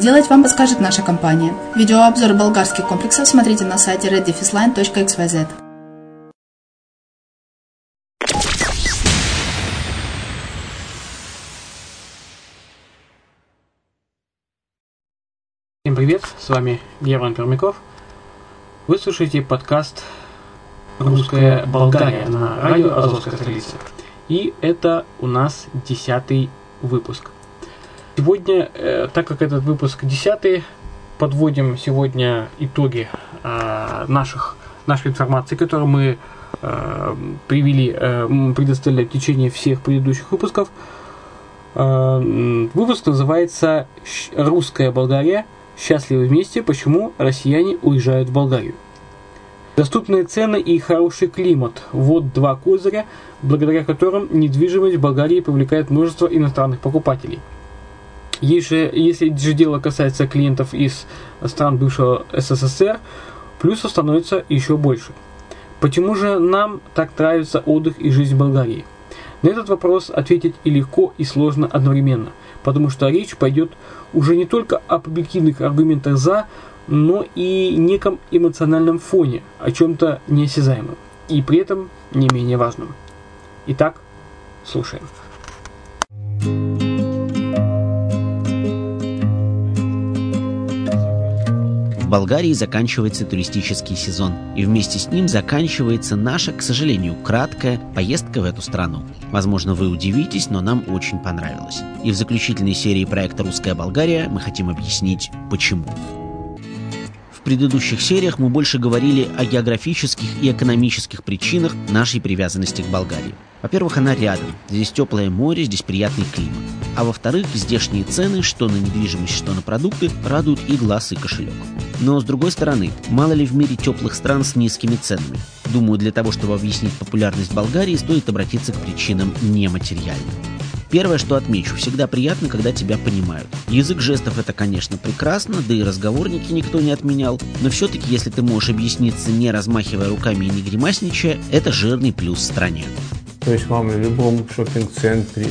сделать, вам подскажет наша компания. Видеообзор болгарских комплексов смотрите на сайте reddefisline.xyz. Всем привет, с вами Герман Пермяков. Вы слушаете подкаст «Русская Болгария» на радио «Азовская столица». И это у нас десятый выпуск. Сегодня, э, так как этот выпуск десятый, подводим сегодня итоги э, наших, нашей информации, которую мы э, привели, э, предоставили в течение всех предыдущих выпусков. Э, выпуск называется «Русская Болгария. Счастливы вместе. Почему россияне уезжают в Болгарию?» Доступные цены и хороший климат – вот два козыря, благодаря которым недвижимость в Болгарии привлекает множество иностранных покупателей. Если, если же дело касается клиентов из стран бывшего СССР, плюсов становится еще больше. Почему же нам так нравится отдых и жизнь в Болгарии? На этот вопрос ответить и легко, и сложно одновременно, потому что речь пойдет уже не только об объективных аргументах «за», но и неком эмоциональном фоне, о чем-то неосязаемом, и при этом не менее важном. Итак, слушаем. В Болгарии заканчивается туристический сезон, и вместе с ним заканчивается наша, к сожалению, краткая поездка в эту страну. Возможно, вы удивитесь, но нам очень понравилось. И в заключительной серии проекта «Русская Болгария» мы хотим объяснить, почему. В предыдущих сериях мы больше говорили о географических и экономических причинах нашей привязанности к Болгарии. Во-первых, она рядом. Здесь теплое море, здесь приятный климат. А во-вторых, здешние цены, что на недвижимость, что на продукты, радуют и глаз, и кошелек. Но, с другой стороны, мало ли в мире теплых стран с низкими ценами. Думаю, для того, чтобы объяснить популярность Болгарии, стоит обратиться к причинам нематериальным. Первое, что отмечу, всегда приятно, когда тебя понимают. Язык жестов это, конечно, прекрасно, да и разговорники никто не отменял, но все-таки, если ты можешь объясниться, не размахивая руками и не гримасничая, это жирный плюс в стране. То есть вам в любом шопинг-центре,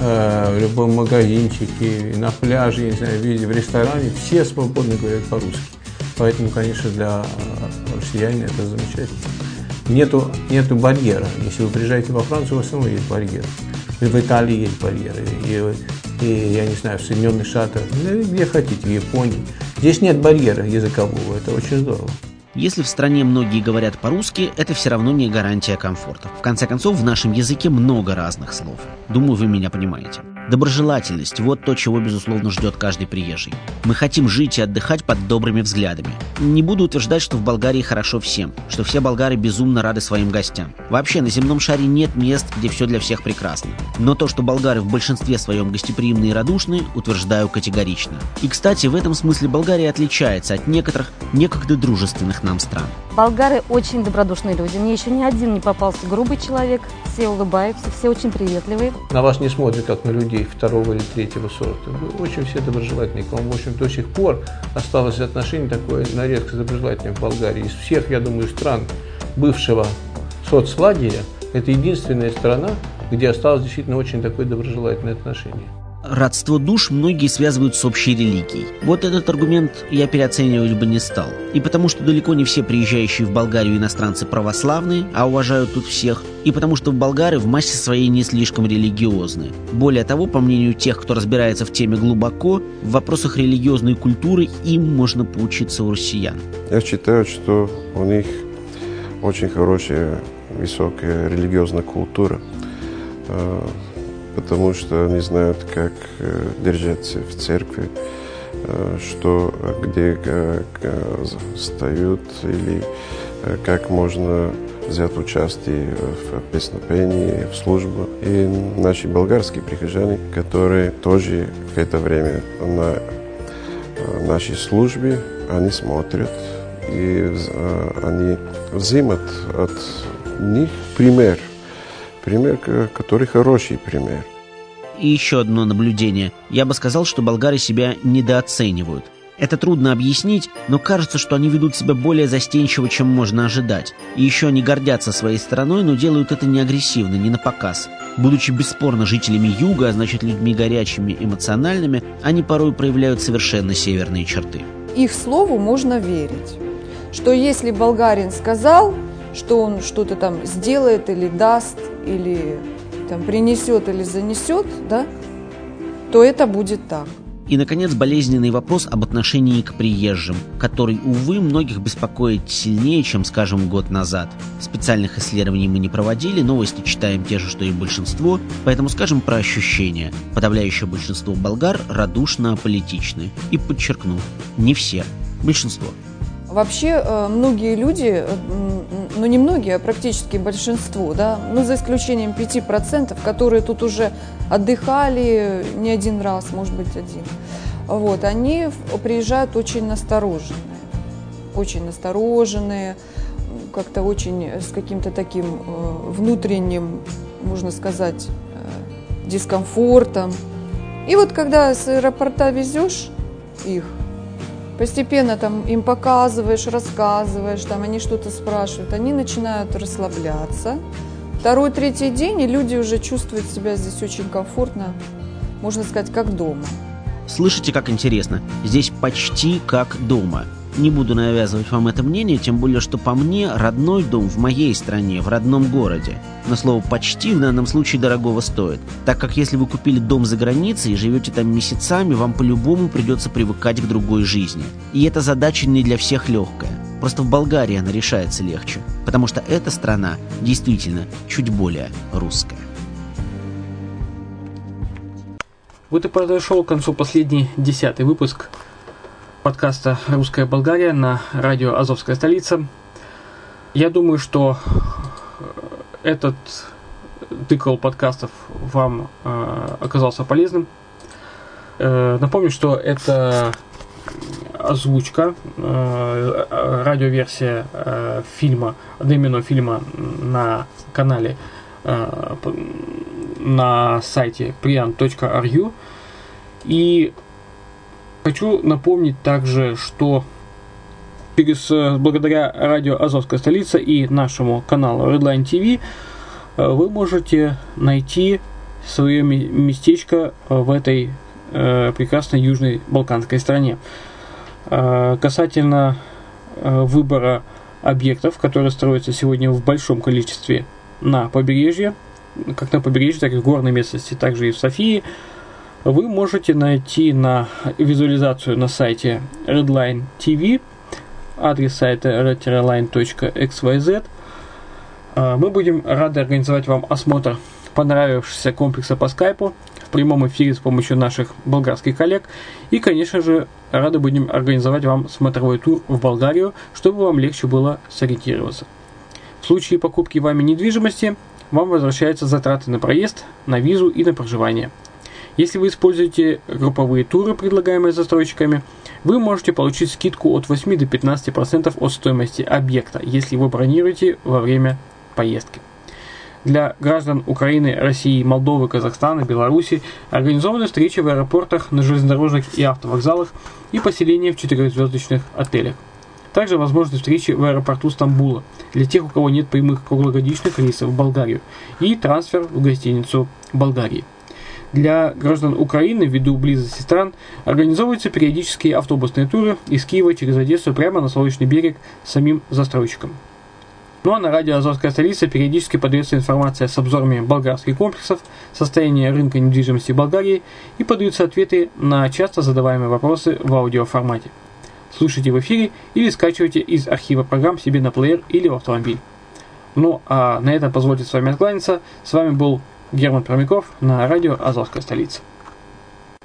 э, в любом магазинчике, на пляже, не знаю, в ресторане, все свободно говорят по-русски. Поэтому, конечно, для россиян это замечательно. Нету, нету барьера. Если вы приезжаете во Францию, у вас равно есть барьер. И в Италии есть барьеры, и, и, я не знаю, в Соединенных Штатах, ну, где хотите, в Японии. Здесь нет барьера языкового, это очень здорово. Если в стране многие говорят по-русски, это все равно не гарантия комфорта. В конце концов, в нашем языке много разных слов. Думаю, вы меня понимаете. Доброжелательность – вот то, чего, безусловно, ждет каждый приезжий. Мы хотим жить и отдыхать под добрыми взглядами. Не буду утверждать, что в Болгарии хорошо всем, что все болгары безумно рады своим гостям. Вообще, на земном шаре нет мест, где все для всех прекрасно. Но то, что болгары в большинстве своем гостеприимны и радушны, утверждаю категорично. И, кстати, в этом смысле Болгария отличается от некоторых некогда дружественных нам стран. Болгары очень добродушные люди. Мне еще ни один не попался грубый человек. Все улыбаются, все очень приветливые. На вас не смотрят как на людей второго или третьего сорта. Вы очень все доброжелательные. К вам, в общем, до сих пор осталось отношение такое на редкость доброжелательное в Болгарии. Из всех, я думаю, стран бывшего соцлагеря, это единственная страна, где осталось действительно очень такое доброжелательное отношение. Родство душ многие связывают с общей религией. Вот этот аргумент я переоценивать бы не стал. И потому что далеко не все приезжающие в Болгарию иностранцы православные, а уважают тут всех, и потому что в болгары в массе своей не слишком религиозны. Более того, по мнению тех, кто разбирается в теме глубоко, в вопросах религиозной культуры им можно поучиться у россиян. Я считаю, что у них очень хорошая, высокая религиозная культура а, потому что они знают, как э, держаться в церкви, э, что где как встают или э, как можно взять участие в песнопении, в службу. И наши болгарские прихожане, которые тоже в это время на нашей службе, они смотрят и они взимают от них пример – пример, который хороший пример. И еще одно наблюдение. Я бы сказал, что болгары себя недооценивают. Это трудно объяснить, но кажется, что они ведут себя более застенчиво, чем можно ожидать. И еще они гордятся своей страной, но делают это не агрессивно, не на показ. Будучи бесспорно жителями юга, а значит людьми горячими, эмоциональными, они порой проявляют совершенно северные черты. Их слову можно верить. Что если болгарин сказал, что он что-то там сделает или даст, или там принесет или занесет, да, то это будет так. И, наконец, болезненный вопрос об отношении к приезжим, который, увы, многих беспокоит сильнее, чем, скажем, год назад. Специальных исследований мы не проводили, новости читаем те же, что и большинство, поэтому скажем про ощущения. Подавляющее большинство болгар радушно аполитичны. И подчеркну, не все, большинство. Вообще э, многие люди, э, ну не многие, а практически большинство, да, ну за исключением 5%, которые тут уже отдыхали не один раз, может быть один, вот, они приезжают очень настороженные, очень настороженные, как-то очень с каким-то таким э, внутренним, можно сказать, дискомфортом. И вот когда с аэропорта везешь их, постепенно там им показываешь, рассказываешь, там они что-то спрашивают, они начинают расслабляться. Второй, третий день, и люди уже чувствуют себя здесь очень комфортно, можно сказать, как дома. Слышите, как интересно? Здесь почти как дома. Не буду навязывать вам это мнение, тем более, что по мне родной дом в моей стране, в родном городе. Но слово «почти» в данном случае дорогого стоит, так как если вы купили дом за границей и живете там месяцами, вам по-любому придется привыкать к другой жизни. И эта задача не для всех легкая. Просто в Болгарии она решается легче, потому что эта страна действительно чуть более русская. Вот и подошел к концу последний десятый выпуск подкаста «Русская Болгария» на радио «Азовская столица». Я думаю, что э, этот цикл подкастов вам э, оказался полезным. Э, напомню, что это озвучка, э, радиоверсия э, фильма, одноименного фильма на канале э, на сайте prian.ru. И Хочу напомнить также, что э, благодаря радио «Азовская столица» и нашему каналу Redline TV э, вы можете найти свое местечко э, в этой прекрасной южной балканской стране. Касательно выбора объектов, которые строятся сегодня в большом количестве на побережье, как на побережье, так и в горной местности, также и в Софии – вы можете найти на визуализацию на сайте Redline TV, адрес сайта redline.xyz. А, мы будем рады организовать вам осмотр понравившегося комплекса по скайпу. прямом эфире с помощью наших болгарских коллег. И, конечно же, рады будем организовать вам смотровой тур в Болгарию, чтобы вам легче было сориентироваться. В случае покупки вами недвижимости вам возвращаются затраты на проезд, на визу и на проживание. Если вы используете групповые туры, предлагаемые застройщиками, вы можете получить скидку от 8 до 15% от стоимости объекта, если вы бронируете во время поездки. Для граждан Украины, России, Молдовы, Казахстана, Беларуси организованы встречи в аэропортах, на железнодорожных и автовокзалах и поселения в четырехзвездочных отелях. Также возможны встречи в аэропорту Стамбула для тех, у кого нет прямых круглогодичных рейсов в Болгарию и трансфер в гостиницу Болгарии. Для граждан Украины, ввиду близости стран, организовываются периодические автобусные туры из Киева через Одессу прямо на Солнечный берег самим застройщикам. Ну а на радио «Азовская столица» периодически подается информация с обзорами болгарских комплексов, состояния рынка недвижимости Болгарии и подаются ответы на часто задаваемые вопросы в аудиоформате. Слушайте в эфире или скачивайте из архива программ себе на плеер или в автомобиль. Ну а на этом позвольте с вами откланяться. С вами был Герман Пермяков на радио «Азовская столица».